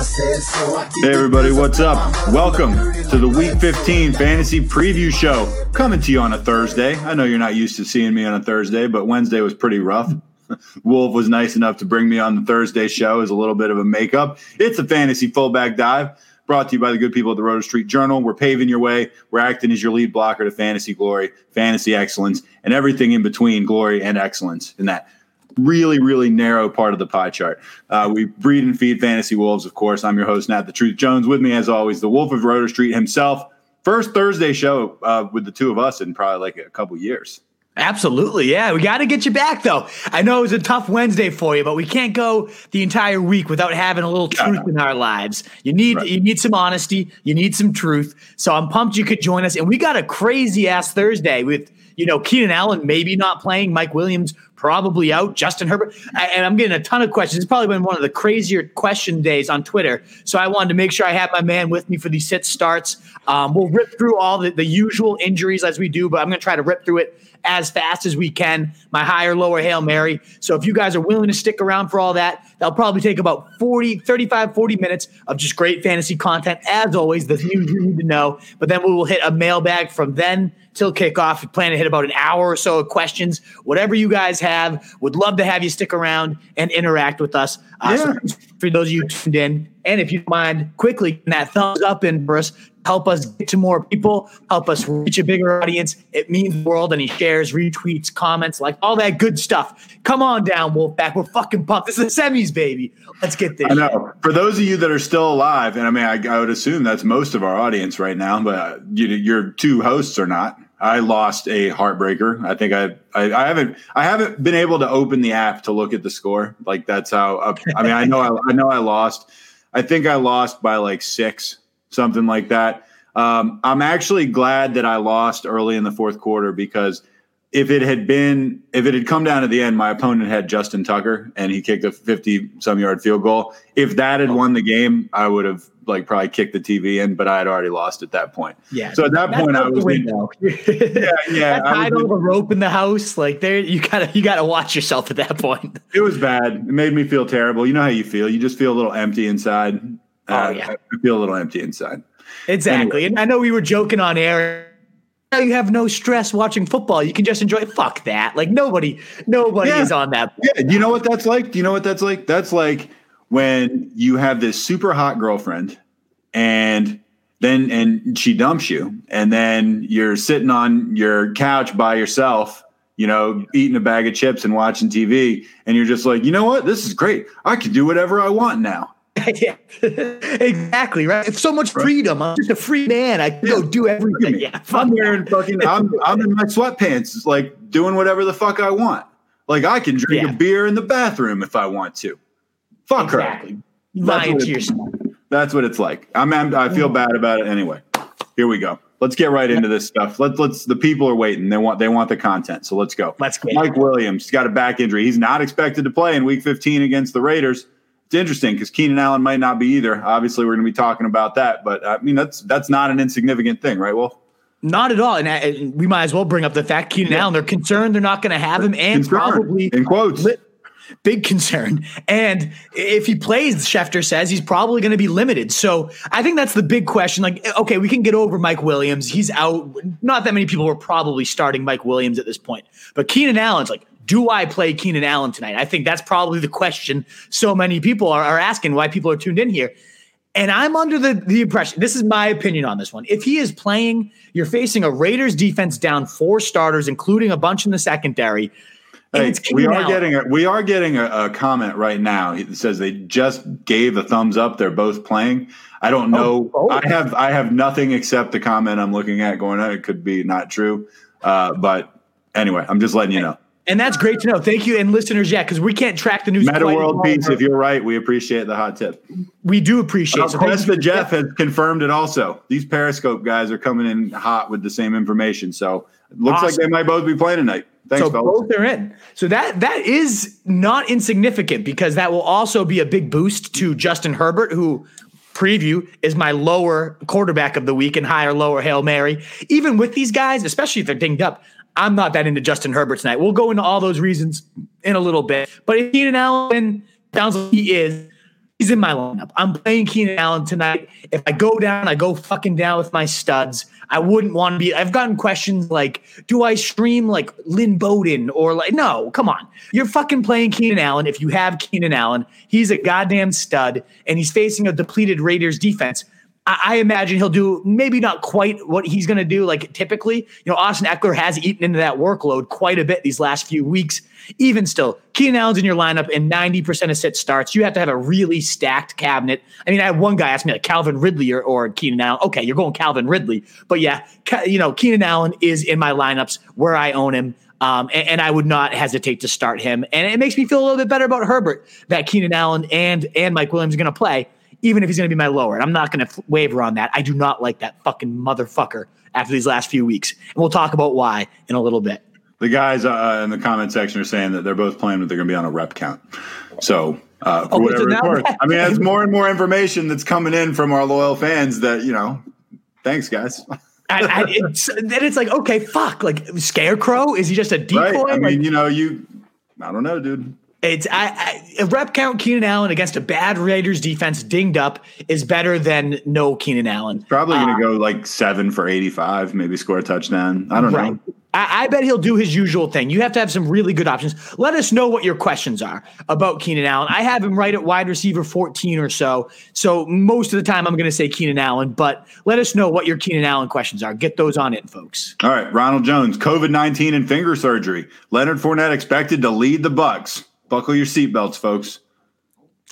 Hey everybody, what's up? Welcome to the Week 15 Fantasy Preview Show. Coming to you on a Thursday. I know you're not used to seeing me on a Thursday, but Wednesday was pretty rough. Wolf was nice enough to bring me on the Thursday show as a little bit of a makeup. It's a fantasy fullback dive brought to you by the good people at the Roto Street Journal. We're paving your way. We're acting as your lead blocker to fantasy glory, fantasy excellence, and everything in between glory and excellence in that really, really narrow part of the pie chart. Uh, we breed and feed fantasy wolves, of course. I'm your host, Nat the Truth Jones. With me, as always, the Wolf of Roto Street himself. First Thursday show uh, with the two of us in probably like a couple years. Absolutely. Yeah. We got to get you back, though. I know it was a tough Wednesday for you, but we can't go the entire week without having a little truth in our lives. You need Right. you need some honesty. You need some truth. So I'm pumped you could join us. And we got a crazy ass Thursday with, you know, Keenan Allen maybe not playing, Mike Williams probably out, Justin Herbert. And I'm getting a ton of questions. It's probably been one of the crazier question days on Twitter. So I wanted to make sure I had my man with me for these sit starts. Um, we'll rip through all the, the usual injuries as we do, but I'm going to try to rip through it as fast as we can. My higher, lower Hail Mary. So if you guys are willing to stick around for all that, that'll probably take about 40, 35, 40 minutes of just great fantasy content. As always, the news you need to know. But then we will hit a mailbag from then till kickoff. We plan to hit about an hour or so of questions. Whatever you guys have, would love to have you stick around and interact with us. Uh, so Yeah. for those of you tuned in, and if you mind, quickly that thumbs up in for us. Help us get to more people. Help us reach a bigger audience. It means the world. Any shares, retweets, comments, like all that good stuff. Come on down, Wolfpack. We're fucking pumped. This is the semis, baby. Let's get this. I know. For those of you that are still alive, and I mean, I, I would assume that's most of our audience right now, but uh, you, your two hosts are not. I lost a heartbreaker. I think I, I, I haven't, I haven't been able to open the app to look at the score. Like that's how. uh, I mean, I know, I, I know, I lost. I think I lost by like six, something like that. Um, I'm actually glad that I lost early in the fourth quarter because if it had been if it had come down to the end, my opponent had Justin Tucker and he kicked a 50 some yard field goal. If that had won the game, I would have like probably kicked the TV in, but I had already lost at that point. Yeah. So at that point, I was in, yeah, yeah. I tied was all the in- rope in the house. Like there, you gotta you gotta watch yourself at that point. it was bad. It made me feel terrible. You know how you feel. You just feel a little empty inside. Oh, Uh, yeah. I feel a little empty inside. Exactly. And I know we were joking on air. Now you have no stress watching football. You can just enjoy. Fuck that. Like nobody, nobody Yeah. is on that. Yeah, you know what that's like? Do you know what that's like? That's like when you have this super hot girlfriend and then and she dumps you and then you're sitting on your couch by yourself, you know, eating a bag of chips and watching TV and you're just like, "You know what? This is great. I can do whatever I want now." yeah. exactly. Right. It's so much freedom. I'm just a free man. I can go do everything. Yeah. I'm wearing fucking I'm I'm in my sweatpants like doing whatever the fuck I want. Like I can drink Yeah. a beer in the bathroom if I want to. Fuck her. That's Lying what to yourself. That's what it's like. I'm, I'm I feel mm. bad about it anyway. Here we go. Let's get right into this stuff. Let's let's the people are waiting. They want they want the content. So let's go. Let's it. Mike Williams got a back injury. He's not expected to play in week 15 against the Raiders. It's interesting because Keenan Allen might not be either. Obviously, we're going to be talking about that, but I mean that's that's not an insignificant thing, right? Well, Not at all. And uh, we might as well bring up the fact Keenan Allen, they're concerned they're not going to have him and probably in quotes. li- big concern. And if he plays, Schefter says he's probably going to be limited. So I think that's the big question. Like, okay, we can get over Mike Williams. He's out. Not that many people were probably starting Mike Williams at this point, but Keenan Allen's like, do I play Keenan Allen tonight? I think that's probably the question so many people are, are asking why people are tuned in here. And I'm under the, the impression, this is my opinion on this one. If he is playing, you're facing a Raiders defense down four starters, including a bunch in the secondary. Hey, we are Allen. getting a, we are getting a, a comment right now. It says they just gave a thumbs up. They're both playing. I don't know. oh. I have I have nothing except the comment I'm looking at. Going, "Oh, it could be not true, uh, but anyway, I'm just letting you know. And that's great to know. Thank you. And listeners, yeah, because we can't track the news. Meta World Peace, if you're right, we appreciate the hot tip. We do appreciate it. Cresta you. Jeff has confirmed it also. These Periscope guys are coming in hot with the same information. So it looks like they might both be playing tonight. Thanks, so fellas. both are in. So that that is not insignificant because that will also be a big boost to Justin Herbert, who preview is my lower quarterback of the week and higher lower Hail Mary. Even with these guys, especially if they're dinged up, I'm not that into Justin Herbert tonight. We'll go into all those reasons in a little bit. But if Keenan Allen sounds like he is, he's in my lineup. I'm playing Keenan Allen tonight. If I go down, I go fucking down with my studs. I wouldn't want to be. I've gotten questions like, do I stream like Lynn Bowden or like, no, come on. You're fucking playing Keenan Allen. If you have Keenan Allen, he's a goddamn stud and he's facing a depleted Raiders defense. I, imagine he'll do maybe not quite what he's going to do like typically. You know, Austin Ekeler has eaten into that workload quite a bit these last few weeks. Even still, Keenan Allen's in your lineup and 90% of sit starts. You have to have a really stacked cabinet. I mean, I had one guy ask me like Calvin Ridley or, or Keenan Allen. Okay, you're going Calvin Ridley. But yeah, you know, Keenan Allen is in my lineups where I own him. Um, and, and I would not hesitate to start him. And it makes me feel a little bit better about Herbert that Keenan Allen and and Mike Williams are going to play, even if he's going to be my lower. And I'm not going to waver on that. I do not like that fucking motherfucker after these last few weeks. And we'll talk about why in a little bit. The guys uh, in the comment section are saying that they're both playing, but they're going to be on a rep count. So, uh, for Okay, whatever so it's worth. I mean, that's more and more information that's coming in from our loyal fans that, you know, thanks, guys. I, I, it's, then it's like, okay, fuck. Like, Scarecrow? Is he just a decoy? Right? I Like, mean, you know, you, I don't know, dude. It's I, I a rep count Keenan Allen against a bad Raiders defense dinged up is better than no Keenan Allen. Probably going to uh, go like seven for 85, maybe score a touchdown. I don't Right. know. I, I bet he'll do his usual thing. You have to have some really good options. Let us know what your questions are about Keenan Allen. I have him right at wide receiver 14 or so. So most of the time I'm going to say Keenan Allen, but let us know what your Keenan Allen questions are. Get those on in, folks. All right, Ronald Jones, COVID 19 and finger surgery. Leonard Fournette expected to lead the Bucs. Buckle your seatbelts, folks.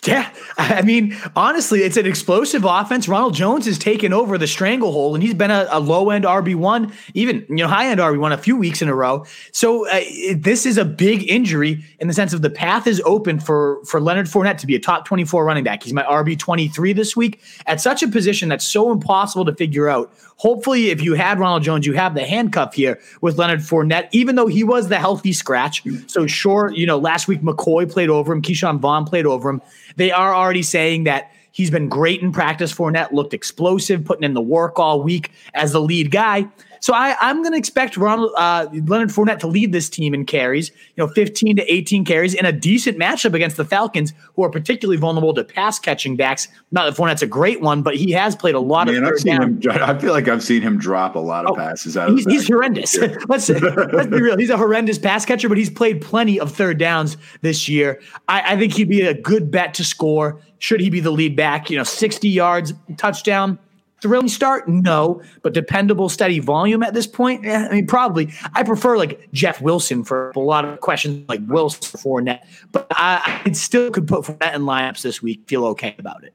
Yeah, I mean, honestly, it's an explosive offense. Ronald Jones has taken over the stranglehold, and he's been a, a low end RB one, even you know high end RB one, a few weeks in a row. So uh, this is a big injury in the sense of the path is open for for Leonard Fournette to be a top twenty four running back. He's my RB twenty three this week at such a position that's so impossible to figure out. Hopefully, if you had Ronald Jones, you have the handcuff here with Leonard Fournette, even though he was the healthy scratch. So sure, you know, last week McCoy played over him, Ke'Shawn Vaughn played over him. They are already saying that he's been great in practice. Fournette looked explosive, putting in the work all week as the lead guy. So I, I'm going to expect Ronald uh, Leonard Fournette to lead this team in carries, you know, 15 to 18 carries in a decent matchup against the Falcons, who are particularly vulnerable to pass catching backs. Not that Fournette's a great one, but he has played a lot Man, of I've seen down. him. I feel like I've seen him drop a lot of passes out of He's, he's horrendous. let's let's be real. He's a horrendous pass catcher, but he's played plenty of third downs this year. I, I think he'd be a good bet to score. Should he be the lead back? You know, sixty yards, touchdown. Thrilling start? No, but dependable, steady volume at this point. Eh, I mean, probably. I prefer like Jeff Wilson for a lot of questions like Wilson Fournette, but I, I still could put Fournette in lineups this week. Feel okay about it.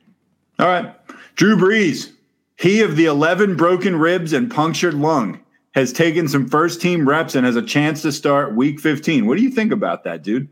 All right. Drew Brees, he of the 11 broken ribs and punctured lung, has taken some first team reps and has a chance to start week 15. What do you think about that, dude?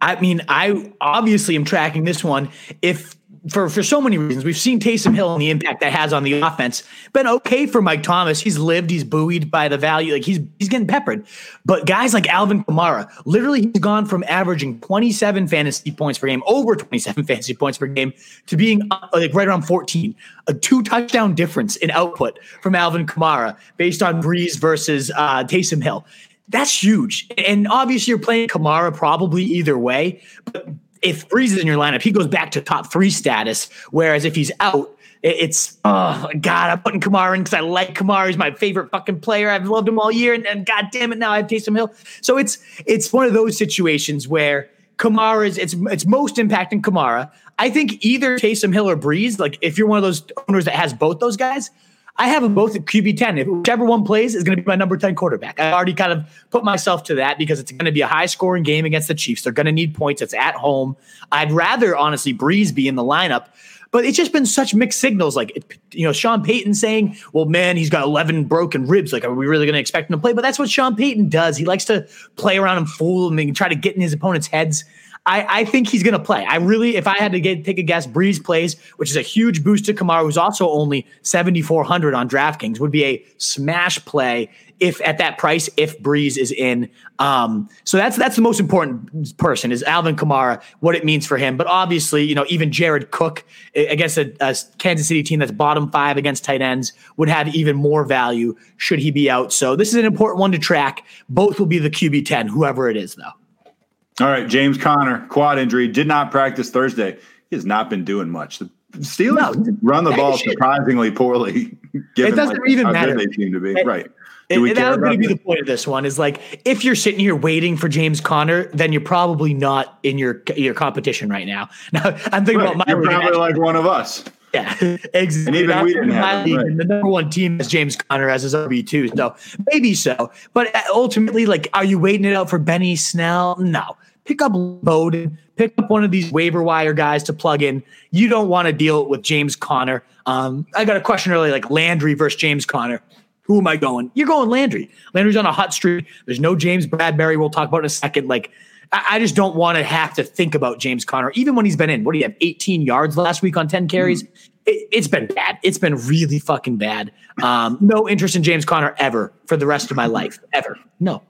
I mean, I obviously am tracking this one. If for for so many reasons, we've seen Taysom Hill and the impact that has on the offense. Been okay for Mike Thomas. He's lived. He's buoyed by the value. Like he's he's getting peppered. But guys like Alvin Kamara, literally, he's gone from averaging 27 fantasy points per game, over 27 fantasy points per game, to being like right around 14. A two touchdown difference in output from Alvin Kamara based on Brees versus uh, Taysom Hill. That's huge. And obviously, you're playing Kamara probably either way. But if Brees is in your lineup, he goes back to top three status. Whereas if he's out, it's oh god, I'm putting Kamara in because I like Kamara. He's my favorite fucking player. I've loved him all year, and, and god damn it, now I have Taysom Hill. So it's it's one of those situations where Kamara is it's it's most impacting Kamara. I think either Taysom Hill or Brees. Like if you're one of those owners that has both those guys, I have them both at QB 10. If whichever one plays is going to be my number 10 quarterback. I already kind of put myself to that because it's going to be a high scoring game against the Chiefs. They're going to need points. It's at home. I'd rather, honestly, Brees be in the lineup. But it's just been such mixed signals. Like, you know, Sean Payton saying, well, man, he's got 11 broken ribs. Like, are we really going to expect him to play? But that's what Sean Payton does. He likes to play around and fool and try to get in his opponent's heads. I, I think he's going to play. I really, if I had to get take a guess, Brees plays, which is a huge boost to Kamara, who's also only 7,400 on DraftKings, would be a smash play if at that price, if Brees is in. Um, so that's that's the most important person is Alvin Kamara, what it means for him. But obviously, you know, even Jared Cook against a, a Kansas City team that's bottom five against tight ends would have even more value should he be out. So this is an important one to track. Both will be the QB 10, whoever it is, though. All right, James Conner, quad injury, did not practice Thursday. He has not been doing much. The Steelers no, run the ball surprisingly poorly. Given it doesn't like even matter. They seem to be it, right. Do it, that going to be the point of this one. Is like if you're sitting here waiting for James Conner, then you're probably not in your your competition right now. Now I'm thinking right. about my. You're probably like one of us. Yeah, exactly. And even we didn't have him, right. The number one team is James Conner as his RB two, so maybe so. But uh, ultimately, like, are you waiting it out for Benny Snell? No pick up Bowden, pick up one of these waiver wire guys to plug in. You don't want to deal with James Conner. Um, I got a question earlier, like Landry versus James Conner. Who am I going? You're going Landry. Landry's on a hot streak. There's no James Bradberry. We'll talk about in a second. Like, I, I just don't want to have to think about James Conner, even when he's been in. What do you have? 18 yards last week on 10 carries. Mm. It, has been bad. It's been really fucking bad. Um, no interest in James Conner ever for the rest of my life. Ever. No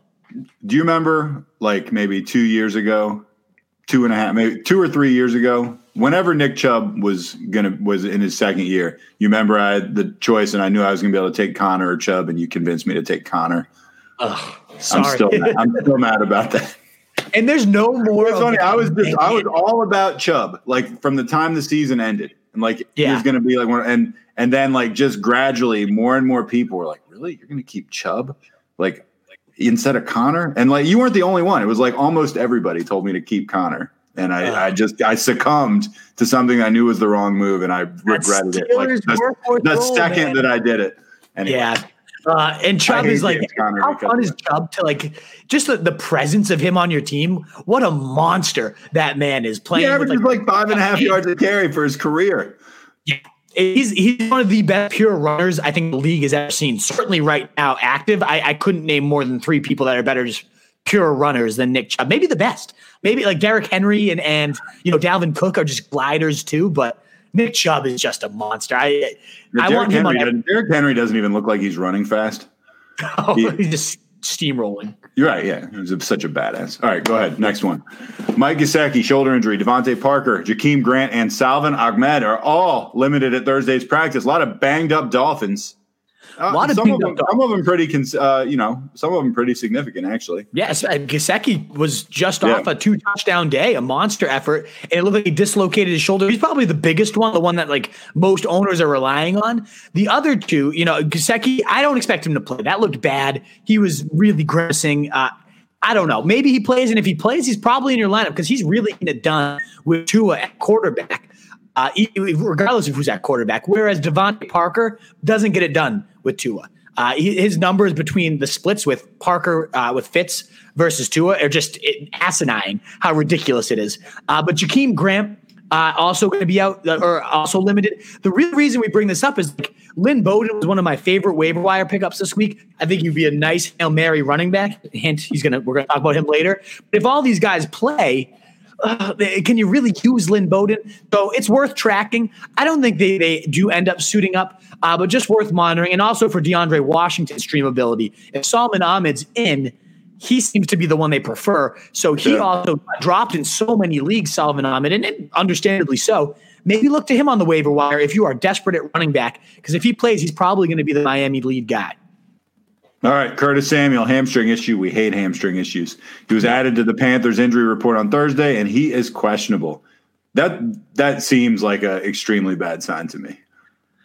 do you remember like maybe two years ago, two and a half, maybe two or three years ago, whenever Nick Chubb was gonna was in his second year, you remember I had the choice and I knew I was gonna be able to take Conner or Chubb, and you convinced me to take Conner. Ugh, sorry. I'm still mad. I'm still mad about that. And there's no more. It's funny. I was just I was all about Chubb, like from the time the season ended, and like yeah. he was going to be like one, and and then like just gradually, more and more people were like, "Really, you're going to keep Chubb?" Like instead of Conner. And like you weren't the only one. It was like almost everybody told me to keep Conner. And I, uh, I just I succumbed to something I knew was the wrong move, and I regretted it. Like the, the second man. that I did it. Anyway. Yeah, uh, and Chubb is like, how fun is Chubb to like just the, the presence of him on your team? What a monster that man is playing. He averages like, like five and a half yards a carry for his career. Yeah, he's he's one of the best pure runners I think the league has ever seen. Certainly right now, active. I, I couldn't name more than three people that are better just pure runners than Nick Chubb. Maybe the best. Maybe like Derrick Henry and and you know Dalvin Cook are just gliders too, but Nick Chubb is just a monster. I I want him Henry, on. Derrick Henry doesn't even look like he's running fast. Oh, he, he's just steamrolling. You're right. Yeah, he was such a badass. All right, go ahead. Next one. Mike Gesicki, shoulder injury. DeVante Parker, Jakeem Grant, and Salvon Ahmed are all limited at Thursday's practice. A lot of banged up Dolphins. Uh, a lot of some of them, some of them pretty, uh, you know, some of them pretty significant actually. Yes, Gesicki was just yeah. off a two touchdown day, a monster effort. And it looked like he dislocated his shoulder. He's probably the biggest one, the one that like most owners are relying on. The other two, you know, Gesicki, I don't expect him to play. That looked bad. He was really grimacing. Uh, I don't know. Maybe he plays, and if he plays, he's probably in your lineup because he's really getting it done with Tua at quarterback uh, regardless of who's at quarterback. Whereas DeVante Parker doesn't get it done with Tua. Uh, his numbers between the splits with Parker uh, with Fitz versus Tua are just asinine. How ridiculous it is. Uh, but Jakeem Grant uh, also going to be out uh, or also limited. The real reason we bring this up is like Lynn Bowden was one of my favorite waiver wire pickups this week. I think he'd be a nice Hail Mary running back. Hint, he's gonna we're gonna talk about him later. But if all these guys play, uh, can you really use Lynn Bowden? So it's worth tracking. I don't think they, they do end up suiting up, uh, but just worth monitoring. And also for DeAndre Washington's streamability. If Salvon Ahmed's in, he seems to be the one they prefer. So he yeah. also dropped in so many leagues, Salvon Ahmed, and, and understandably so. Maybe look to him on the waiver wire if you are desperate at running back, because if he plays, he's probably going to be the Miami lead guy. All right, Curtis Samuel, hamstring issue. We hate hamstring issues. He was added to the Panthers injury report on Thursday, and he is questionable. That that seems like an extremely bad sign to me.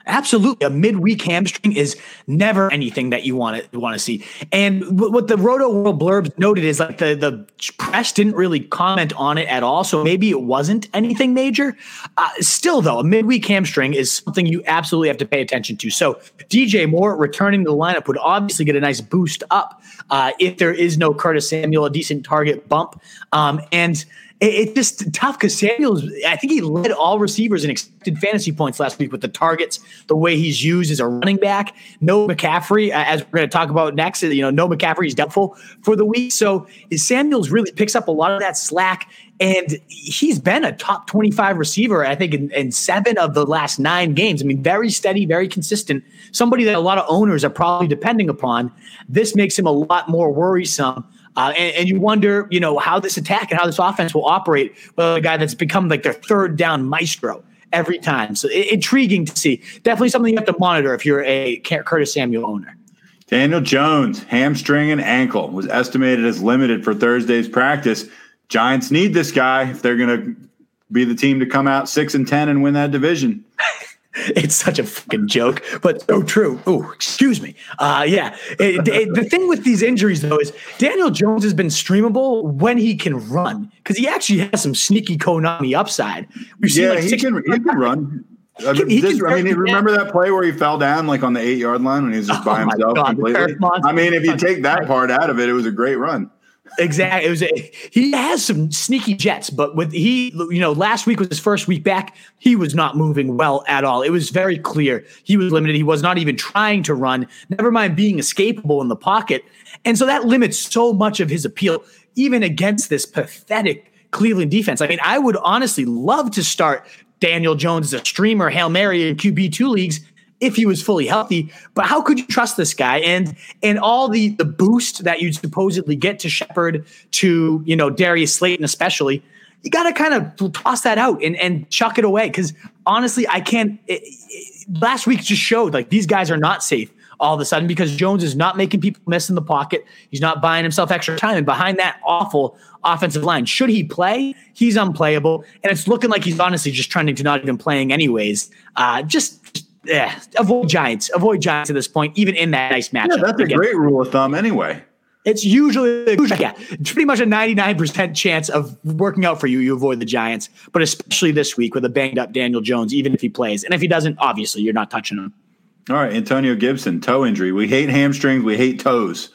Absolutely, a midweek hamstring is never anything that you want to want to see. And what the Roto World blurbs noted is like the the press didn't really comment on it at all, so maybe it wasn't anything major. Uh, still, though, a midweek hamstring is something you absolutely have to pay attention to. So DJ Moore returning to the lineup would obviously get a nice boost up uh, if there is no Curtis Samuel, a decent target bump, um, and it's just tough because Samuels, I think he led all receivers in expected fantasy points last week with the targets, the way he's used as a running back. No McCaffrey, uh, as we're going to talk about next, you know, no McCaffrey is doubtful for the week. So Samuels really picks up a lot of that slack. And he's been a top 25 receiver, I think, in, in, seven of the last nine games. I mean, very steady, very consistent. Somebody that a lot of owners are probably depending upon. This makes him a lot more worrisome. Uh, and, and, you wonder, you know, how this attack and how this offense will operate with a guy that's become like their third down maestro every time. So it, intriguing to see. Definitely something you have to monitor if you're a Curtis Samuel owner. Daniel Jones, hamstring and ankle, was estimated as limited for Thursday's practice. Giants need this guy if they're going to be the team to come out six and ten and win that division. it's such a fucking joke, but so true. Oh, excuse me. Uh, yeah. It, it, the thing with these injuries, though, is Daniel Jones has been streamable when he can run because he actually has some sneaky Konami upside. We've yeah, like he, can, he can run. I mean, this, I mean remember that play where he fell down like on the eight yard line when he was just oh by himself God, completely? I mean, if you take that part out of it, it was a great run. Exactly. It was a, he has some sneaky jets, but with he, you know, last week was his first week back. He was not moving well at all. It was very clear he was limited. He was not even trying to run. Never mind being escapable in the pocket, and so that limits so much of his appeal, even against this pathetic Cleveland defense. I mean, I would honestly love to start Daniel Jones as a streamer hail mary in QB two leagues if he was fully healthy. But how could you trust this guy? And and all the the boost that you'd supposedly get to Shepard, to you know Darius Slayton especially, you got to kind of toss that out and and chuck it away. Because honestly, I can't. It, it, last week just showed like these guys are not safe all of a sudden because Jones is not making people miss in the pocket. He's not buying himself extra time. And behind that awful offensive line, should he play? He's unplayable. And it's looking like he's honestly just trending to not even playing anyways. Uh, just yeah, avoid Giants. Avoid Giants at this point, even in that nice matchup. Yeah, that's a Again, great rule of thumb anyway. It's usually, yeah, it's pretty much a 99% chance of working out for you. You avoid the Giants, but especially this week with a banged up Daniel Jones, even if he plays. And if he doesn't, obviously, you're not touching him. All right, Antonio Gibson, toe injury. We hate hamstrings, we hate toes.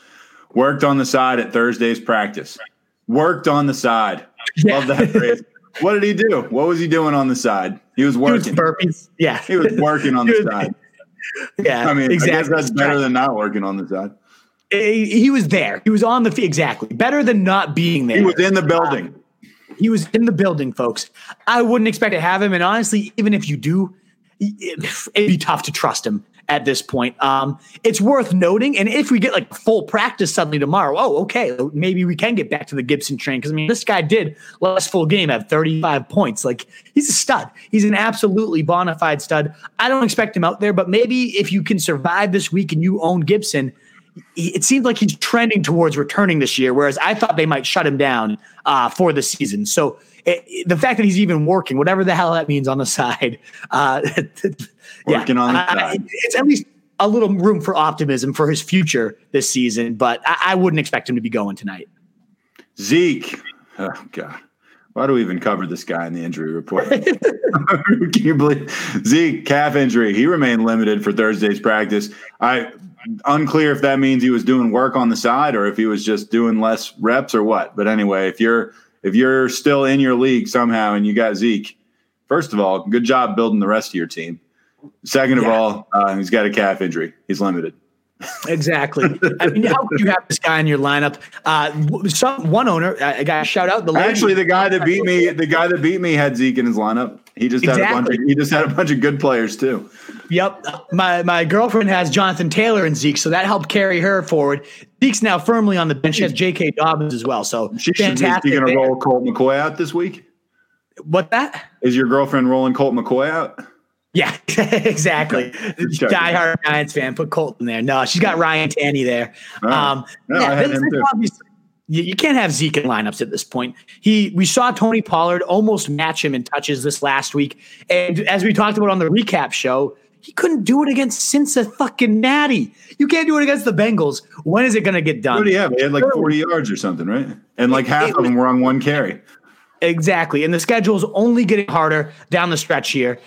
Worked on the side at Thursday's practice. Worked on the side. Yeah. Love that phrase. what did he do? What was he doing on the side? He was working. He was burpees. Yeah. He was working on the side. Yeah. I mean, exactly. I guess that's better than not working on the side. He was there. He was on the exactly better than not being there. He was in the uh, building. he was in the building, folks. I wouldn't expect to have him, and honestly, even if you do, it'd be tough to trust him at this point. Um, it's worth noting, and if we get like full practice suddenly tomorrow, oh, okay, maybe we can get back to the Gibson train because I mean, this guy did last full game have 35 points. Like he's a stud. He's an absolutely bona fide stud. I don't expect him out there, but maybe if you can survive this week and you own Gibson. It seems like he's trending towards returning this year, whereas I thought they might shut him down uh, for the season. So it, the fact that he's even working, whatever the hell that means on the side, uh, working yeah, on the side. it's at least a little room for optimism for his future this season, but I, I wouldn't expect him to be going tonight. Zeke, oh God, why do we even cover this guy in the injury report? Can you believe Zeke calf injury? He remained limited for Thursday's practice. I unclear if that means he was doing work on the side or if he was just doing less reps or what. But anyway, if you're if you're still in your league somehow and you got Zeke, first of all, good job building the rest of your team. Second of yeah. all, uh, he's got a calf injury. He's limited. Exactly. I mean, how could you have this guy in your lineup? Uh, some one owner, a guy shout out the actually the guy that beat me, the guy that beat me had Zeke in his lineup. He just exactly. had a bunch. Of, he just had a bunch of good players too. Yep, my my girlfriend has Jonathan Taylor and Zeke, so that helped carry her forward. Zeke's now firmly on the bench. She has J.K. Dobbins as well. So she fantastic. Is going to roll Colt McCoy out this week? What that? Is your girlfriend rolling Colt McCoy out? Yeah, exactly. Diehard Giants fan. Put Colton there. No, she's got Ryan Tanny there. Um, no, yeah, this, obviously, you, you, can't have Zeke in lineups at this point. He, we saw Tony Pollard almost match him in touches this last week, and as we talked about on the recap show, he couldn't do it against Cinsa fucking Natty. You can't do it against the Bengals. When is it going to get done? What do you have? He had like 40 yards or something, right? And like half of them were on one carry. Exactly. And the schedule is only getting harder down the stretch here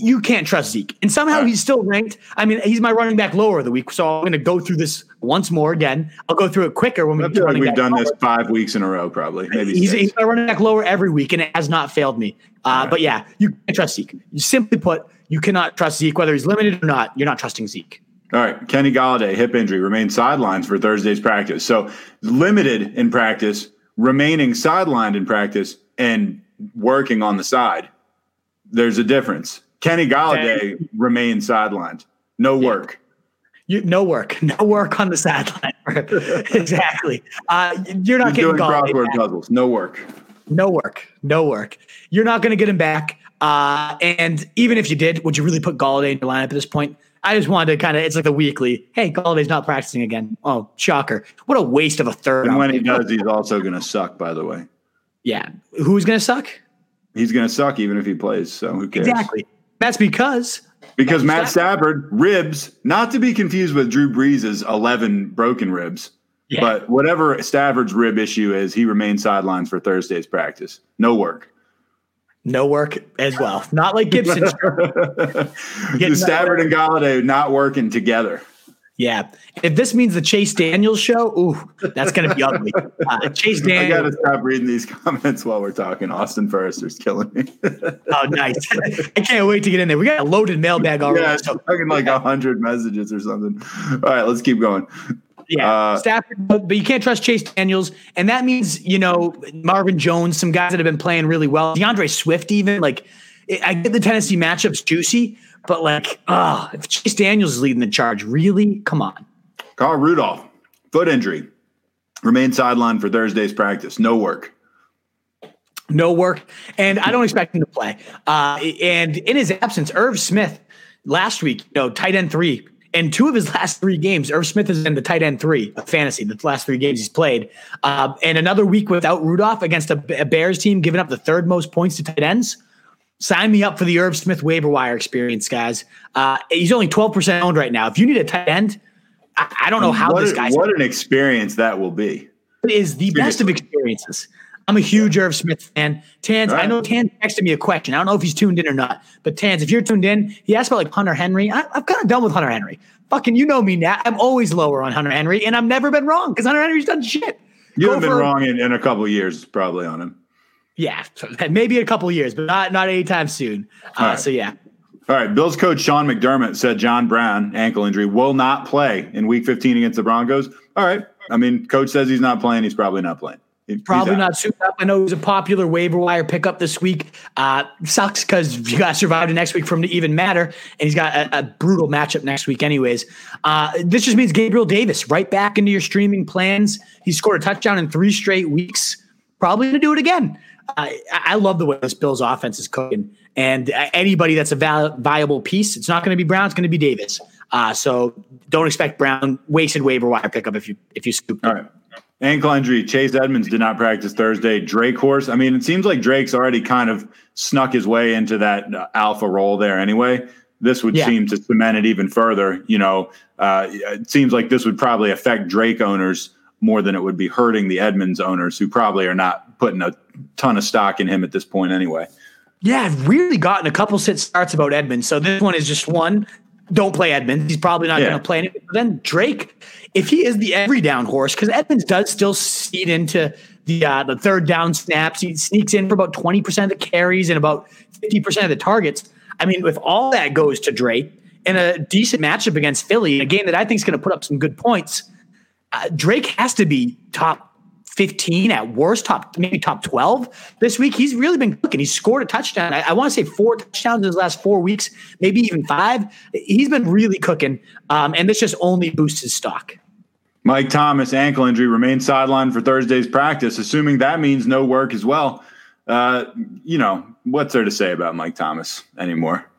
you can't trust Zeke. And somehow Right. he's still ranked. I mean, he's my running back lower of the week. So I'm going to go through this once more again. I'll go through it quicker when we I get feel like running we've back done lower. this five weeks in a row, probably. Maybe He's, he's my running back lower every week, and it has not failed me. Uh, But yeah, you can't trust Zeke. You simply put, you cannot trust Zeke, whether he's limited or not. You're not trusting Zeke. All right, Kenny Golladay, hip injury, remains sidelines for Thursday's practice. So limited in practice, remaining sidelined in practice, and working on the side. There's a difference. Kenny Golladay remains sidelined. No work. You, no work, no work on the sideline. exactly. Uh, you're not He's getting doing Golladay crossword back. puzzles. No work. No work. No work. You're not going to get him back. Uh, and even if you did, would you really put Golladay in your lineup at this point? I just wanted to kind of, it's like the weekly. Hey, Golladay's not practicing again. Oh, shocker. What a waste of a third. And when he does, he's also going to suck, by the way. Yeah. Who's going to suck? He's going to suck even if he plays. So who cares? Exactly. That's because Because Matt Stafford, ribs, not to be confused with Drew Brees' 11 broken ribs, Yeah. but whatever Stafford's rib issue is, he remains sidelines for Thursday's practice. No work. no work as well. Not like Gibson. Stafford and Golladay not working together. Yeah. If this means the Chase Daniels show, ooh, that's going to be ugly. Uh, Chase Daniels. I got to stop reading these comments while we're talking. Austin Forrester's killing me. Oh, nice. I can't wait to get in there. We got a loaded mailbag already. yeah, so fucking like a hundred messages or something. All right, let's keep going. Yeah, Uh, Stafford, but, but you can't trust Chase Daniels, and that means you know Marvin Jones, some guys that have been playing really well. DeAndre Swift, even like I I get the Tennessee matchups juicy, but like, ah, if Chase Daniels is leading the charge, really, come on. Kyle Rudolph, foot injury, remains sidelined for Thursday's practice. No work. no work, and I don't expect him to play. Uh, and in his absence, Irv Smith last week, you know, tight end three. and two of his last three games, Irv Smith has been the tight end three of fantasy. The last three games he's played, uh, and another week without Rudolph against a, a Bears team, giving up the third most points to tight ends. Sign me up for the Irv Smith waiver wire experience, guys. Uh, he's only twelve percent owned right now. If you need a tight end, I, I don't know how what, this guy's what an experience that will be. it is the best of experiences. I'm a huge Irv Smith fan. Tans, I know Tans texted me a question. I don't know if he's tuned in or not, but Tans, if you're tuned in, he asked about like Hunter Henry. I, I'm kind of done with Hunter Henry. Fucking, you know me now. I'm always lower on Hunter Henry, and I've never been wrong because Hunter Henry's done shit. You Go have been wrong in, in a couple of years, probably on him. Yeah, maybe a couple of years, but not not anytime soon. Uh, right. So yeah, All right. Bills coach Sean McDermott said John Brown, ankle injury, will not play in week 15 against the Broncos. All right. I mean, coach says he's not playing. He's probably not playing. He's probably out. not suited up. I know he's a popular waiver wire pickup this week. Uh, sucks because you got to survive the next week for him to even matter, and he's got a, a brutal matchup next week, anyways. Uh, this just means Gabriel Davis right back into your streaming plans. He scored a touchdown in three straight weeks. Probably going to do it again. I I love the way this Bills offense is cooking, and anybody that's a val- viable piece, it's not going to be Brown, it's going to be Davis. Uh, so don't expect Brown wasted waiver wire pickup if you if you scoop. All right. Ankle injury. Chase Edmonds did not practice Thursday. Drake horse. I mean, it seems like Drake's already kind of snuck his way into that uh, alpha role there anyway. This would Yeah. seem to cement it even further. You know, uh, it seems like this would probably affect Drake owners more than it would be hurting the Edmonds owners, who probably are not putting a ton of stock in him at this point anyway. Yeah, I've really gotten a couple sit starts about Edmonds. So this one is just one. Don't play Edmonds. He's probably not Yeah. going to play it. But then Drake, if he is the every down horse, because Edmonds does still seed into the uh, the third down snaps. He sneaks in for about twenty percent of the carries and about fifty percent of the targets. I mean, if all that goes to Drake in a decent matchup against Philly, a game that I think is going to put up some good points, uh, Drake has to be top 15 at worst, top maybe top 12 this week. He's really been cooking. He's scored a touchdown. I, I want to say four touchdowns in his last four weeks, maybe even five. He's been really cooking. Um, and this just only boosts his stock. Mike Thomas ankle injury remains sidelined for Thursday's practice, assuming that means no work as well. Uh, you know, what's there to say about Mike Thomas anymore?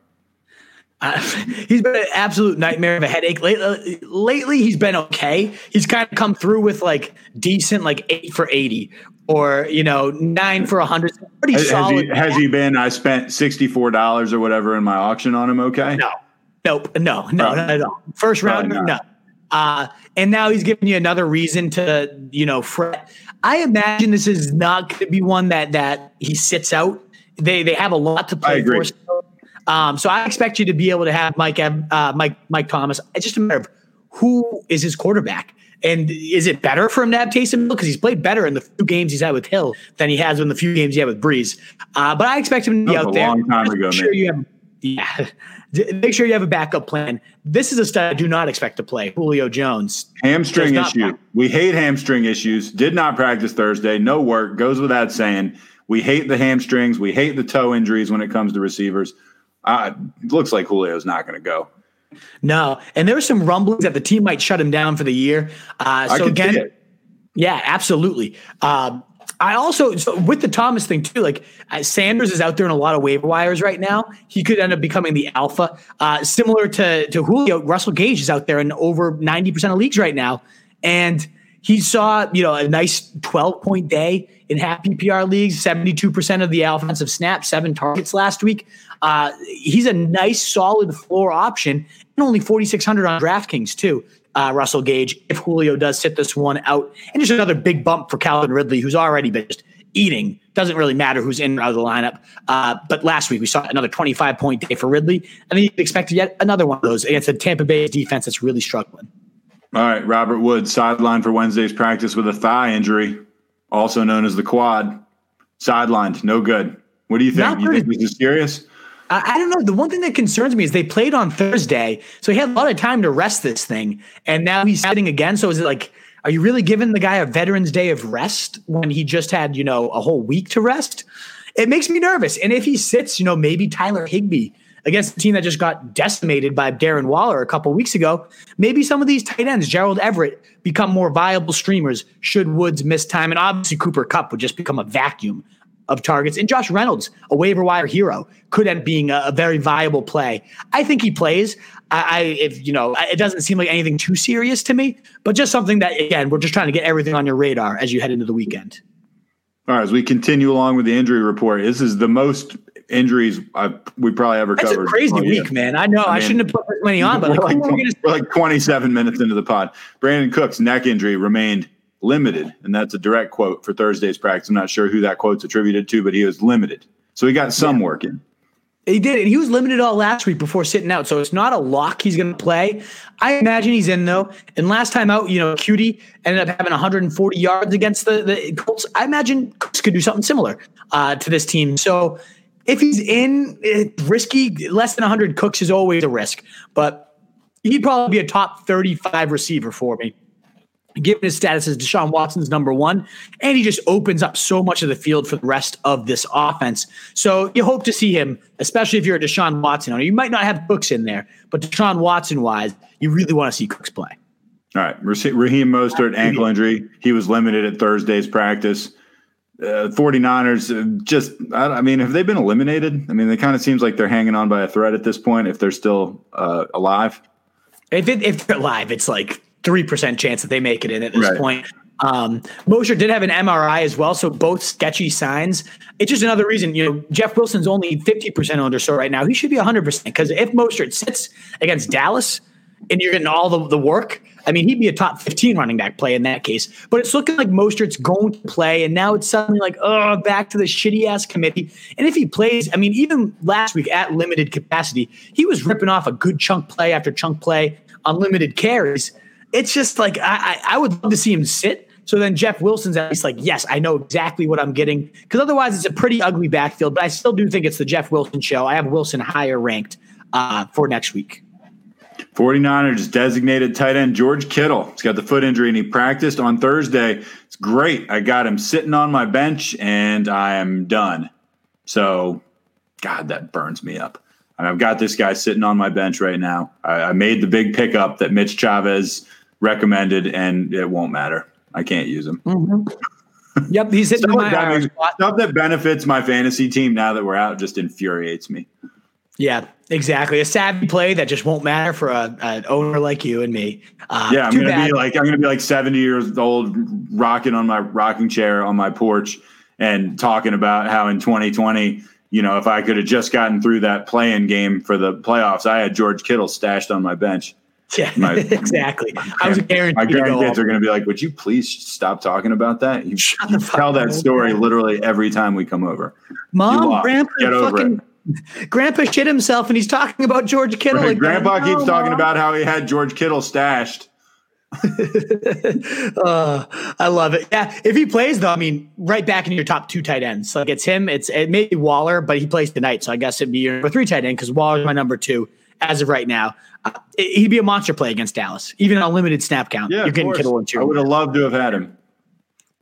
Uh, he's been an absolute nightmare of a headache. Lately, lately, he's been okay. He's kind of come through with like decent, like eight for 80 or, you know, nine for a 100. Pretty Has, has solid. he, has he been? I spent $64 or whatever in my auction on him. Okay. No, nope, no, no, Probably- not at all. First round, no. Uh, and now he's giving you another reason to, you know, fret. I imagine this is not going to be one that that he sits out. They they have a lot to play for. Um, so I expect you to be able to have Mike uh, Mike Mike Thomas. It's just a matter of who is his quarterback. And is it better for him to have Taysom Hill because he's played better in the few games he's had with Hill than he has in the few games he had with Brees? Uh, but I expect him to be out there. Long time ago, sure you have, yeah. Make sure you have a backup plan. This is a stud I do not expect to play. Julio Jones. Hamstring issue. We hate hamstring issues. Did not practice Thursday. No work. Goes without saying. We hate the hamstrings. We hate the toe injuries when it comes to receivers. Uh, looks like Julio's not going to go. No, and there were some rumblings that the team might shut him down for the year. Uh, so again, yeah, absolutely. Uh, I also so with the Thomas thing too. Like uh, Sanders is out there in a lot of waiver wires right now. He could end up becoming the alpha, uh, similar to to Julio. Russell Gage is out there in over ninety percent of leagues right now, and he saw you know a nice twelve point day in half PPR leagues. Seventy two percent of the offensive snap, seven targets last week. Uh, he's a nice, solid floor option, and only 4,600 on DraftKings, too. Uh, Russell Gage, if Julio does sit this one out. And just another big bump for Calvin Ridley, who's already been just eating. Doesn't really matter who's in or out of the lineup. Uh, but last week we saw another 25 point day for Ridley, and then you expect yet another one of those against a Tampa Bay defense that's really struggling. All right, Robert Woods sidelined for Wednesday's practice with a thigh injury, also known as the quad. Sidelined, no good. What do you think? you think this is serious? I, don't know. The one thing that concerns me is they played on Thursday, so he had a lot of time to rest this thing, and now he's sitting again. So is it like, are you really giving the guy a Veterans Day of rest when he just had you know a whole week to rest? It makes me nervous. And if he sits, you know, maybe Tyler Higbee against a team that just got decimated by Darren Waller a couple weeks ago, maybe some of these tight ends, Gerald Everett, become more viable streamers should Woods miss time. And obviously, Cooper Kupp would just become a vacuum of targets. And Josh Reynolds, a waiver wire hero, could end being a, a very viable play. I think he plays. I, I, if you know, it doesn't seem like anything too serious to me, but just something that again, we're just trying to get everything on your radar as you head into the weekend. All right, as we continue along with the injury report, this is the most injuries I've, we probably ever That's covered. a crazy week, man. I know I, mean, I, shouldn't have put this many on, but we're like, like, we're like 27 minutes into the pod. Brandin Cooks' neck injury remained limited. And that's a direct quote for Thursday's practice. I'm not sure who that quote's attributed to, but he was limited. So he got some yeah. work in. He did, and he was limited all last week before sitting out. So it's not a lock he's going to play. I imagine he's in though. And last time out, you know, Cutie ended up having 140 yards against the, the Colts. I imagine Cooks could do something similar uh, to this team. So if he's in, eh, risky, less than 100 Cooks is always a risk, but he'd probably be a top 35 receiver for me given his status as Deshaun Watson's number one, and he just opens up so much of the field for the rest of this offense. So you hope to see him, especially if you're a Deshaun Watson owner. You might not have Cooks in there, but Deshaun Watson wise, you really want to see Cooks play. All right, Raheem Mostert ankle injury. He was limited at Thursday's practice. Uh, 49ers uh, just, I, I, mean, have they been eliminated? I mean, it kind of seems like they're hanging on by a thread at this point if they're still uh, alive. If, it, if they're alive, it's like three percent chance that they make it in at this right. point. Um, Mostert did have an MRI as well, so both sketchy signs. It's just another reason, you know, Jeff Wilson's only 50% owned or so right now. He should be 100% because if Mostert sits against Dallas and you're getting all the, the work, I mean, he'd be a top 15 running back play in that case. But it's looking like Mostert's going to play, and now it's suddenly like, oh, back to the shitty ass committee. And if he plays, I mean, even last week at limited capacity, he was ripping off a good chunk play after chunk play on limited carries it's just like I, I would love to see him sit. So then Jeff Wilson's at least like, yes, I know exactly what I'm getting. Because otherwise, it's a pretty ugly backfield. But I still do think it's the Jeff Wilson show. I have Wilson higher ranked uh, for next week. 49ers designated tight end George Kittle. He's got the foot injury and he practiced on Thursday. It's great. I got him sitting on my bench and I am done. So, God, that burns me up. I've got this guy sitting on my bench right now. I, I made the big pickup that Mitch Chavez recommended, and it won't matter. I can't use him. Mm-hmm. Yep, he's hitting my that, Stuff that benefits my fantasy team now that we're out just infuriates me. Yeah, exactly. A savvy play that just won't matter for a, an owner like you and me. Uh, yeah, I'm gonna bad. be like I'm gonna be like 70 years old, rocking on my rocking chair on my porch and talking about how in 2020 you know, if I could have just gotten through that playing game for the playoffs, I had George Kittle stashed on my bench. Yeah, my, exactly. I was guaranteed. My grandkids are going to be like, "Would you please stop talking about that?" You, you tell that story literally every time we come over. Mom, Grandpa, fucking Grandpa shit himself, and he's talking about George Kittle. Right, again. Grandpa No, keeps talking Mom. about how he had George Kittle stashed. Uh, I love it. Yeah, if he plays though, I mean, right back in your top two tight ends. Like it's him. It's it may be Waller, but he plays tonight, so I guess it'd be your number three tight end because Waller's my number two as of right now. Uh, it- he'd be a monster play against Dallas, even on a limited snap count. Yeah, You're getting course. Kittle into I would have loved to have had him.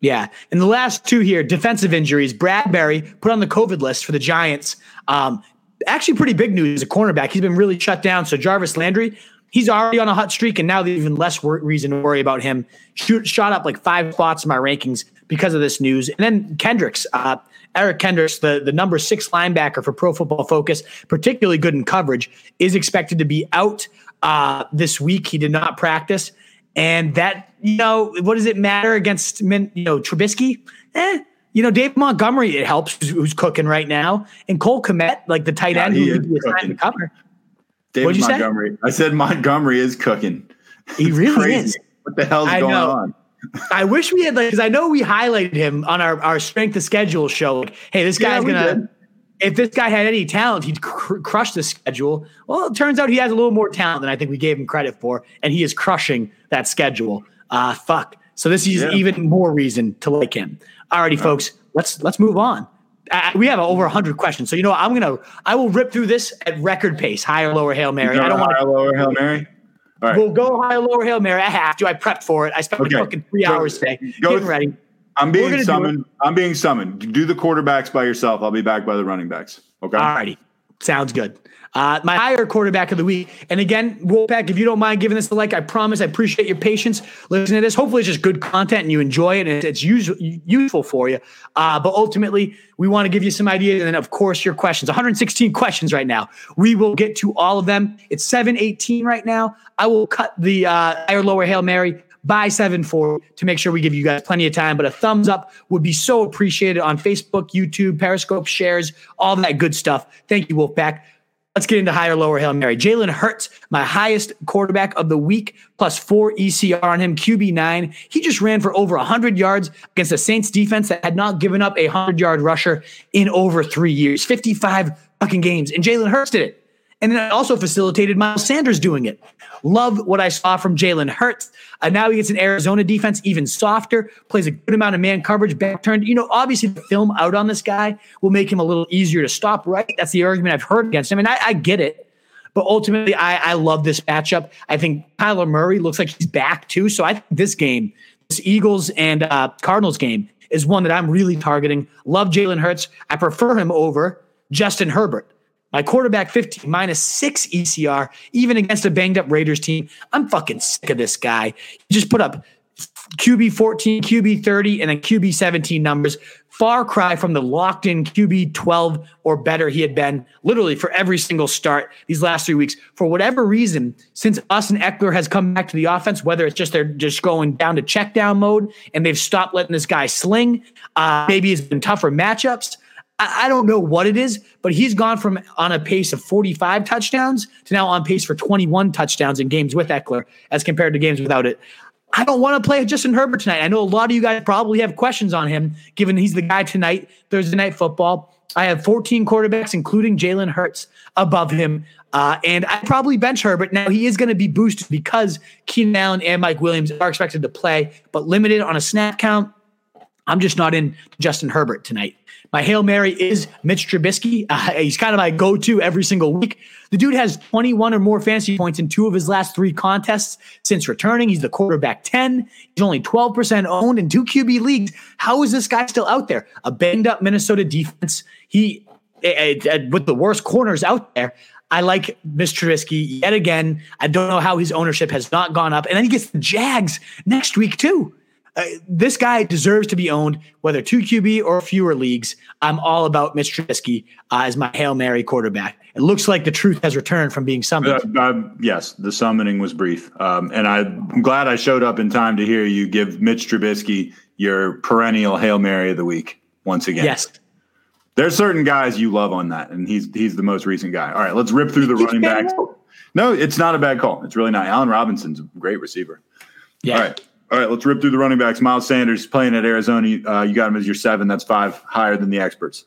Yeah. And the last two here, defensive injuries. Bradberry put on the COVID list for the Giants. Um, actually, pretty big news a cornerback. He's been really shut down. So Jarvis Landry, he's already on a hot streak, and now there's even less wor- reason to worry about him. Shoot, shot up like five spots in my rankings because of this news. And then Kendricks, uh, Eric Kendricks, the, the number six linebacker for Pro Football Focus, particularly good in coverage, is expected to be out uh, this week. He did not practice. And that, you know, what does it matter against, you know, Trubisky? Eh, you know, Dave Montgomery, it helps, who's, who's cooking right now. And Cole Kmet, like the tight Yeah, end who would be assigned to cover. David What'd you say? I said Montgomery is cooking. He really is. What the hell's I going know. on? I wish we had like because I know we highlighted him on our, our strength of schedule show. Like, hey, this guy's we gonna. did. If this guy had any talent, he'd cr- crush the schedule. Well, it turns out he has a little more talent than I think we gave him credit for, and he is crushing that schedule. Uh, fuck. So this is Yeah. even more reason to like him. Alrighty, folks, let's let's move on. Uh, we have over hundred questions, so you know what? I'm gonna I will rip through this at record pace, higher, lower, hail mary. I don't want higher, to. lower Hail Mary. All right. We'll go higher, lower, hail mary. I have to. I prepped for it. I spent Okay. fucking three Go- hours today go- getting ready. I'm being summoned. I'm being summoned. Do the quarterbacks by yourself. I'll be back by the running backs. Okay. All righty. Sounds good. Uh, my higher quarterback of the week. And again, Wolfpack, if you don't mind giving this a like, I promise I appreciate your patience listening to this. Hopefully, it's just good content and you enjoy it and it's, use, useful for you. Uh, but ultimately, we want to give you some ideas. And then, of course, your questions 116 questions right now. We will get to all of them. It's 718 right now. I will cut the uh, higher, lower Hail Mary by 7 4 to make sure we give you guys plenty of time. But a thumbs up would be so appreciated on Facebook, YouTube, Periscope, shares, all that good stuff. Thank you, Wolfpack. Let's get into higher, lower Hail Mary. Jalen Hurts, my highest quarterback of the week, plus four ECR on him, QB9. He just ran for over 100 yards against the Saints defense that had not given up a 100 yard rusher in over three years, 55 fucking games. And Jalen Hurts did it. And then it also facilitated Miles Sanders doing it. Love what I saw from Jalen Hurts. Uh, now he gets an Arizona defense even softer, plays a good amount of man coverage, back turned. You know, obviously the film out on this guy will make him a little easier to stop, right? That's the argument I've heard against him. And I, I get it. But ultimately, I, I love this matchup. I think Kyler Murray looks like he's back too. So I think this game, this Eagles and uh, Cardinals game, is one that I'm really targeting. Love Jalen Hurts. I prefer him over Justin Herbert. My quarterback 15 minus six ECR, even against a banged up Raiders team. I'm fucking sick of this guy. He just put up QB 14, QB 30, and then QB 17 numbers. Far cry from the locked in QB 12 or better he had been literally for every single start these last three weeks. For whatever reason, since Austin Ekeler has come back to the offense, whether it's just they're just going down to check down mode and they've stopped letting this guy sling, uh, maybe it's been tougher matchups. I I don't know what it is, but he's gone from on a pace of 45 touchdowns to now on pace for 21 touchdowns in games with Ekeler as compared to games without it. I don't want to play Justin Herbert tonight. I know a lot of you guys probably have questions on him, given he's the guy tonight, Thursday night football. I have 14 quarterbacks, including Jalen Hurts, above him. Uh, and I probably bench Herbert. Now, he is going to be boosted because Keenan Allen and Mike Williams are expected to play, but limited on a snap count. I'm just not in Justin Herbert tonight. My Hail Mary is Mitch Trubisky. Uh, he's kind of my go to every single week. The dude has 21 or more fantasy points in two of his last three contests since returning. He's the quarterback 10. He's only 12% owned in two QB leagues. How is this guy still out there? A banged up Minnesota defense. He, eh, eh, with the worst corners out there. I like Mitch Trubisky yet again. I don't know how his ownership has not gone up. And then he gets the Jags next week, too. Uh, this guy deserves to be owned, whether two QB or fewer leagues. I'm all about Mitch Trubisky uh, as my Hail Mary quarterback. It looks like the truth has returned from being summoned. Uh, uh, yes, the summoning was brief, um, and I, I'm glad I showed up in time to hear you give Mitch Trubisky your perennial hail mary of the week once again. yes. there's certain guys you love on that, and he's he's the most recent guy. All right, let's rip through the running backs. No, it's not a bad call. It's really not. Allen Robinson's a great receiver. Yeah. All right. All right, let's rip through the running backs. Miles Sanders playing at Arizona. Uh, you got him as your seven. That's five higher than the experts.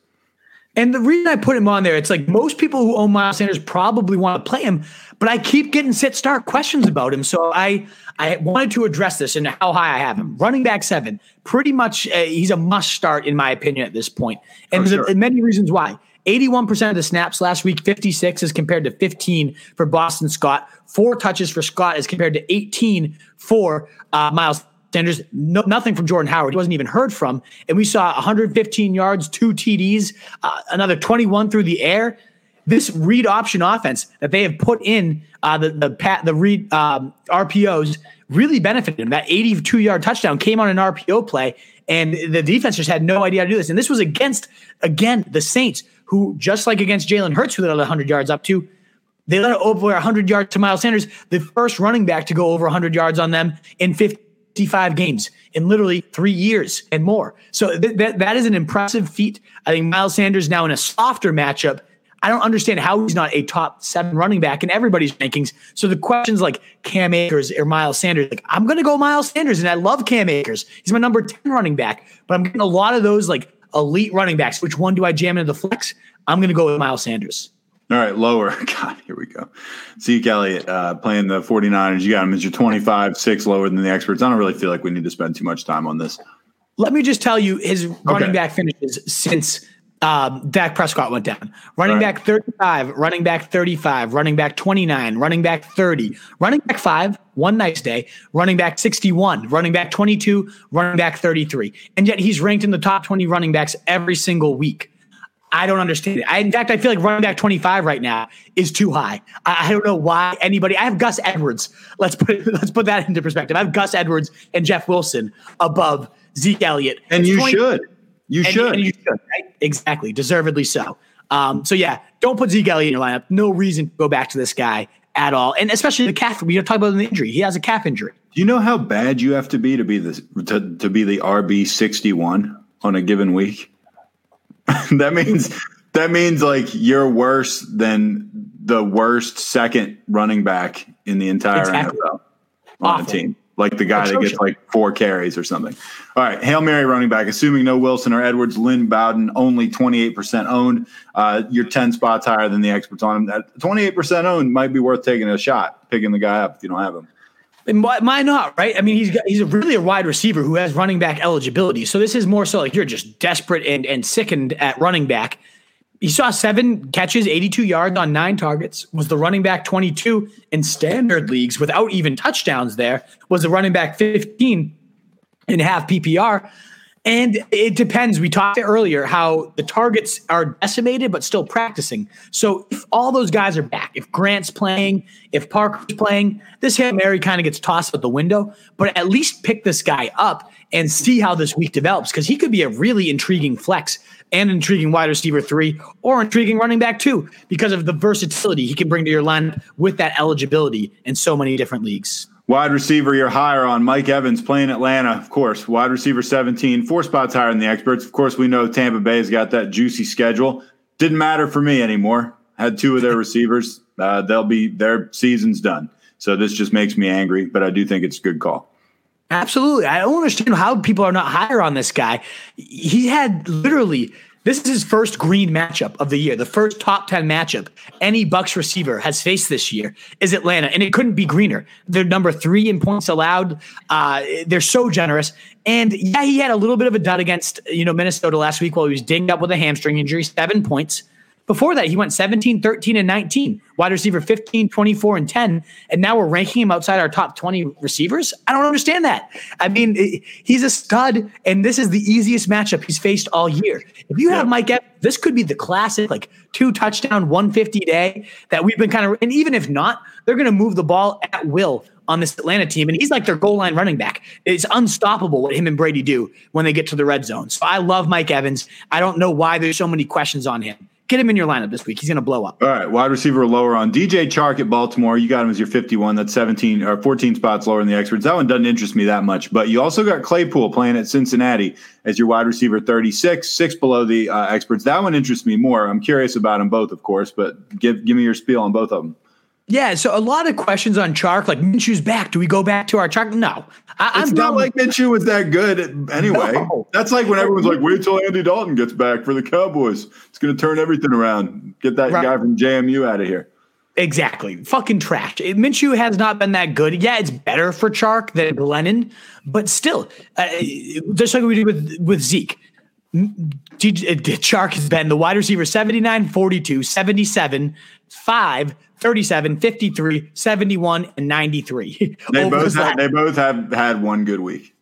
And the reason I put him on there, it's like most people who own Miles Sanders probably want to play him, but I keep getting sit start questions about him. So I I wanted to address this and how high I have him. Running back seven, pretty much uh, he's a must start in my opinion at this point, and Oh, there's sure. many reasons why. 81% of the snaps last week, 56 as compared to 15 for Boston Scott. Four touches for Scott as compared to 18 for uh, Miles Sanders. No, nothing from Jordan Howard. He wasn't even heard from. And we saw 115 yards, two TDs, uh, another 21 through the air. This read option offense that they have put in uh, the the pat the read um, RPOs really benefited him. That 82 yard touchdown came on an RPO play, and the defense just had no idea how to do this. And this was against again the Saints, who just like against Jalen Hurts, who they let 100 yards up to, they let over 100 yards to Miles Sanders, the first running back to go over 100 yards on them in 55 games in literally three years and more. So th- that that is an impressive feat. I think Miles Sanders now in a softer matchup. I don't understand how he's not a top seven running back in everybody's rankings. So the questions like Cam Akers or Miles Sanders, like I'm going to go Miles Sanders, and I love Cam Akers. He's my number 10 running back, but I'm getting a lot of those like elite running backs. Which one do I jam into the flex? I'm going to go with Miles Sanders. All right, lower. God, here we go. Zeke Elliott uh, playing the 49ers. You got him as your 25, six lower than the experts. I don't really feel like we need to spend too much time on this. Let me just tell you his running Okay. back finishes since um, Dak Prescott went down. Running right. back 35, running back 35, running back 29, running back 30, running back 5, one nice day, running back 61, running back 22, running back 33. And yet he's ranked in the top 20 running backs every single week. I don't understand it. I, in fact, I feel like running back 25 right now is too high. I, I don't know why anybody. I have Gus Edwards. Let's put let's put that into perspective. I have Gus Edwards and Jeff Wilson above Zeke Elliott. And It's you 20 should. You and, should. and you should, right? Exactly, deservedly so. Um, so yeah, don't put Zeke Elliott in your lineup. No reason to go back to this guy at all, and especially the calf. We don't talk about the injury. He has a calf injury. Do you know how bad you have to be to be the to, to be the RB 61 on a given week? that means that means like you're worse than the worst second running back in the entire Exactly. NFL on a Awful. team. Like the guy that gets like four carries or something. All right, Hail Mary running back, assuming no Wilson or Edwards, Lynn Bowden, only 28% owned. Uh, you're 10 spots higher than the experts on him. That 28% owned might be worth taking a shot, picking the guy up if you don't have him. And why, why not, right? I mean, he's got, he's a really a wide receiver who has running back eligibility. So this is more so like you're just desperate and and sickened at running back. He saw seven catches, 82 yards on nine targets, was the running back 22 in standard leagues without even touchdowns there, was the running back 15 in half PPR. And it depends. We talked earlier how the targets are decimated, but still practicing. So if all those guys are back, if Grant's playing, if Parker's playing, this Hail Mary kind of gets tossed out the window. But at least pick this guy up and see how this week develops because he could be a really intriguing flex and intriguing wide receiver three or intriguing running back two because of the versatility he can bring to your line with that eligibility in so many different leagues. Wide receiver, you're higher on Mike Evans playing Atlanta, of course. Wide receiver 17, four spots higher than the experts. Of course, we know Tampa Bay's got that juicy schedule. Didn't matter for me anymore. Had two of their receivers. Uh, they'll be their season's done. So this just makes me angry, but I do think it's a good call. Absolutely. I don't understand how people are not higher on this guy. He had literally this is his first green matchup of the year. The first top 10 matchup any Bucs receiver has faced this year is Atlanta, and it couldn't be greener. They're number three in points allowed. Uh, they're so generous. And yeah, he had a little bit of a dud against you know Minnesota last week while he was dinged up with a hamstring injury, seven points. Before that, he went 17, 13, and 19. Wide receiver 15, 24, and 10. And now we're ranking him outside our top 20 receivers. I don't understand that. I mean, i- he's a stud, and this is the easiest matchup he's faced all year. If you have Mike Evans, this could be the classic, like two touchdown, 150 day that we've been kind of, and even if not, they're going to move the ball at will on this Atlanta team. And he's like their goal line running back. It's unstoppable what him and Brady do when they get to the red zone. So I love Mike Evans. I don't know why there's so many questions on him. Get him in your lineup this week. He's going to blow up. All right, wide receiver lower on DJ Chark at Baltimore. You got him as your 51. That's 17 or 14 spots lower than the experts. That one doesn't interest me that much. But you also got Claypool playing at Cincinnati as your wide receiver 36, six below the uh, experts. That one interests me more. I'm curious about them both, of course, but give give me your spiel on both of them. Yeah, so a lot of questions on Chark, like Minshew's back. Do we go back to our Chark? No, I, It's am not like Minshew was that good anyway. No. That's like when everyone's like, wait till Andy Dalton gets back for the Cowboys. It's going to turn everything around. Get that Right. guy from JMU out of here. Exactly. Fucking trash. It- Minshew has not been that good. Yeah, it's better for Chark than Glennon, but still, uh, just like we did with, with Zeke. Uh, Chark has been the wide receiver 79, 42, 77, 5, 37, 53, 71, and 93. They both have, they both have had one good week.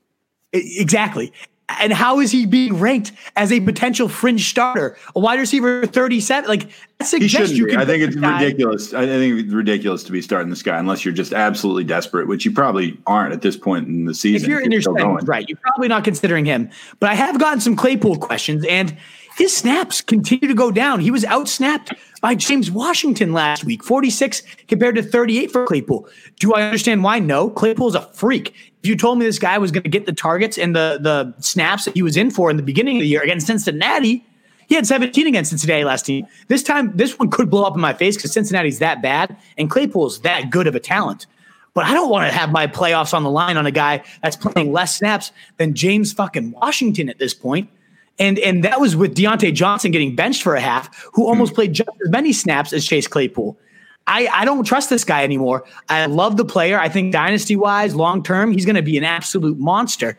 Exactly. And how is he being ranked as a potential fringe starter? A wide receiver 37? Like, that suggests you can. I think it's ridiculous. I think it's ridiculous to be starting this guy unless you're just absolutely desperate, which you probably aren't at this point in the season. If you're in your still spend, going. right, you're probably not considering him. But I have gotten some Claypool questions, and his snaps continue to go down. He was outsnapped by James Washington last week, 46 compared to 38 for Claypool. Do I understand why? No. Claypool is a freak. If you told me this guy was going to get the targets and the the snaps that he was in for in the beginning of the year against Cincinnati, he had 17 against Cincinnati last team. This time, this one could blow up in my face because Cincinnati's that bad and Claypool's that good of a talent. But I don't want to have my playoffs on the line on a guy that's playing less snaps than James fucking Washington at this point. And and that was with Diontae Johnson getting benched for a half, who almost played just as many snaps as Chase Claypool. I, I don't trust this guy anymore. I love the player. I think dynasty wise, long term, he's going to be an absolute monster.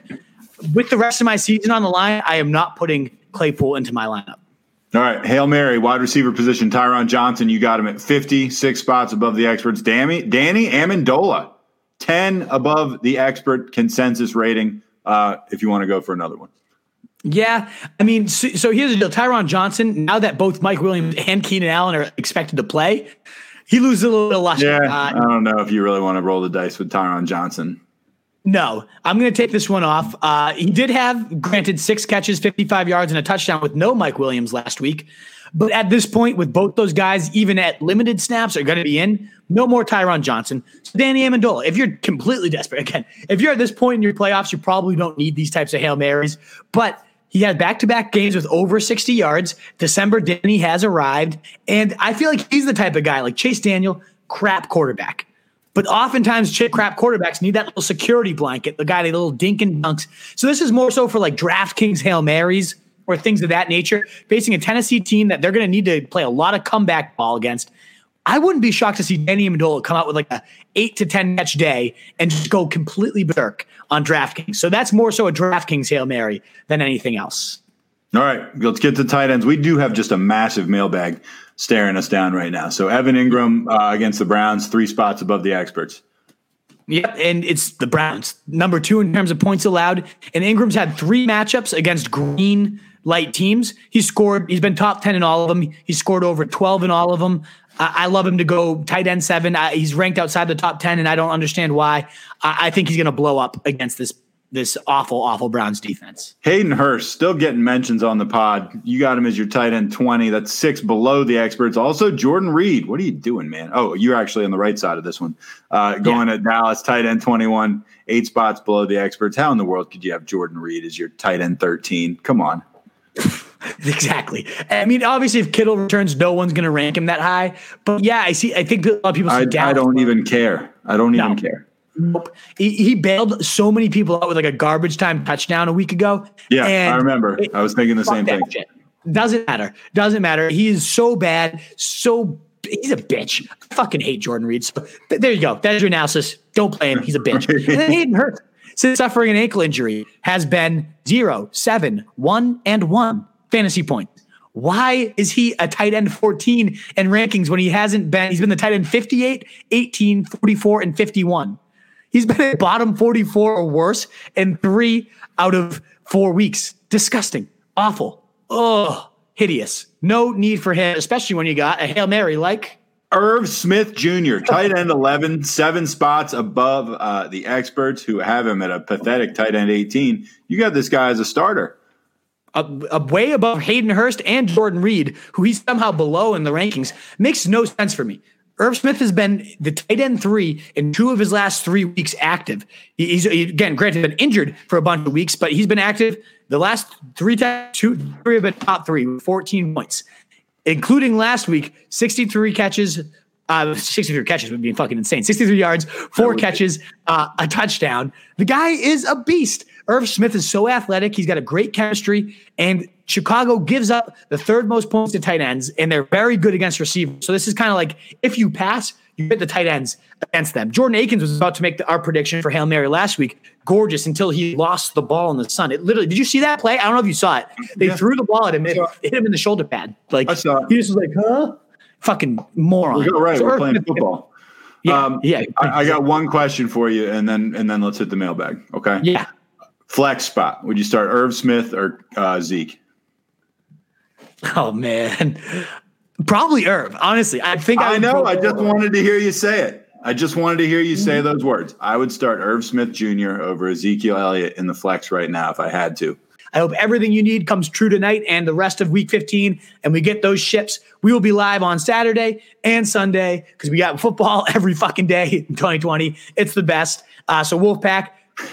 With the rest of my season on the line, I am not putting Claypool into my lineup. All right, Hail Mary, wide receiver position, Tyron Johnson. You got him at 56 spots above the experts. Danny, Danny Amendola, 10 above the expert consensus rating. Uh, if you want to go for another one. Yeah, I mean, so, so here's the deal: Tyron Johnson. Now that both Mike Williams and Keenan Allen are expected to play, he loses a little bit of luster. Yeah, Uh, I don't know if you really want to roll the dice with Tyron Johnson. No, I'm going to take this one off. Uh, he did have, granted, six catches, 55 yards, and a touchdown with no Mike Williams last week. But at this point, with both those guys, even at limited snaps, are going to be in. No more Tyron Johnson. So Danny Amendola, if you're completely desperate, again, if you're at this point in your playoffs, you probably don't need these types of Hail Marys. But he had back to back games with over 60 yards. December Danny has arrived. And I feel like he's the type of guy like Chase Daniel, crap quarterback. But oftentimes, crap quarterbacks need that little security blanket, the guy, the little dink and dunks. So this is more so for like DraftKings Hail Marys or things of that nature, facing a Tennessee team that they're going to need to play a lot of comeback ball against. I wouldn't be shocked to see Danny Amendola come out with like a eight to ten catch day and just go completely berserk on DraftKings. So that's more so a DraftKings Hail Mary than anything else. All right, let's get to tight ends. We do have just a massive mailbag staring us down right now. So Evan Engram uh, against the Browns, three spots above the experts. Yep, and it's the Browns, number two in terms of points allowed. And Engram's had three matchups against green light teams. He's scored. He's been top ten in all of them. He's scored over twelve in all of them. I, I love him to go tight end seven. I, he's ranked outside the top ten, and I don't understand why. I, I think he's going to blow up against this this awful, awful Browns defense. Hayden Hurst still getting mentions on the pod. You got him as your tight end 20. That's six below the experts. Also, Jordan Reed. What are you doing, man? Oh, you're actually on the right side of this one. Uh, going at Dallas, tight end 21, eight spots below the experts. How in the world could you have Jordan Reed as your tight end 13? Come on. Exactly. I mean, obviously, if Kittle returns, no one's going to rank him that high. But yeah, I see. I think a lot of people. I, I don't even care. I don't No. even care. Nope. He, he bailed so many people out with like a garbage time touchdown a week ago. Yeah, I remember. it- I was thinking the same thing. shit. Doesn't matter. Doesn't matter. He is so bad. So he's a bitch. I fucking hate Jordan Reed. So there you go. That's your analysis. Don't play him. He's a bitch. and then Hayden Hurst, since suffering an ankle injury, has been zero, seven, one, and one fantasy points. Why is he a tight end 14 in rankings when he hasn't been? He's been the tight end 58, 18, 44, and 51. He's been at bottom 44 or worse in three out of four weeks. Disgusting. Awful. Oh, hideous. No need for him, especially when you got a Hail Mary like. Irv Smith Jr., tight end 11, seven spots above uh, the experts who have him at a pathetic tight end 18. You got this guy as a starter. A, way above Hayden Hurst and Jordan Reed, who he's somehow below in the rankings, makes no sense for me. Irv Smith has been the tight end three in two of his last three weeks active. He- He's he- again, granted, been injured for a bunch of weeks, but he's been active the last three times. Two, three have been top three 14 points, including last week, 63 catches, Uh, 63 catches would be fucking insane. 63 yards, four catches, uh, a touchdown. The guy is a beast. Irv Smith is so athletic. He's got a great chemistry, and Chicago gives up the third most points to tight ends, and they're very good against receivers. So this is kind of like if you pass, you hit the tight ends against them. Jordan Akins was about to make the, our prediction for Hail Mary last week. Gorgeous until he lost the ball in the sun. It literally, did you see that play? I don't know if you saw it. They Yeah. threw the ball at him, it hit him in the shoulder pad. Like I saw it. he just was like, huh? Fucking moron. You're right. So We're playing football. Yeah, Um, yeah, I, I got one question for you, and then and then let's hit the mailbag. Okay. yeah. Flex spot. Would you start Irv Smith or uh, Zeke? Oh man, probably Irv. Honestly, I think I, I know. I just wanted to hear you say it. I just wanted to hear you say Mm-hmm. those words. I would start Irv Smith Jr. over Ezekiel Elliott in the flex right now if I had to. I hope everything you need comes true tonight and the rest of week 15, and we get those ships. We will be live on Saturday and Sunday because we got football every fucking day in 2020. It's the best. Uh, so, Wolfpack,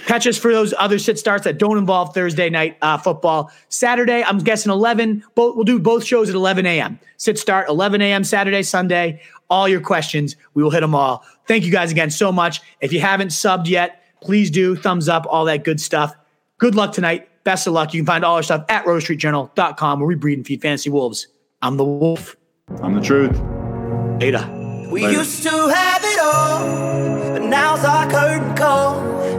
catch us for those other sit starts that don't involve Thursday night uh, football. Saturday, I'm guessing 11. Both, we'll do both shows at 11 a.m. Sit start 11 a.m. Saturday, Sunday. All your questions, we will hit them all. Thank you guys again so much. If you haven't subbed yet, please do. Thumbs up, all that good stuff. Good luck tonight. Best of luck. You can find all our stuff at rotostreetjournal.com where we breed and feed fantasy wolves. I'm the wolf. I'm the truth. Later. We Later. used to have it all, but now's our curtain call.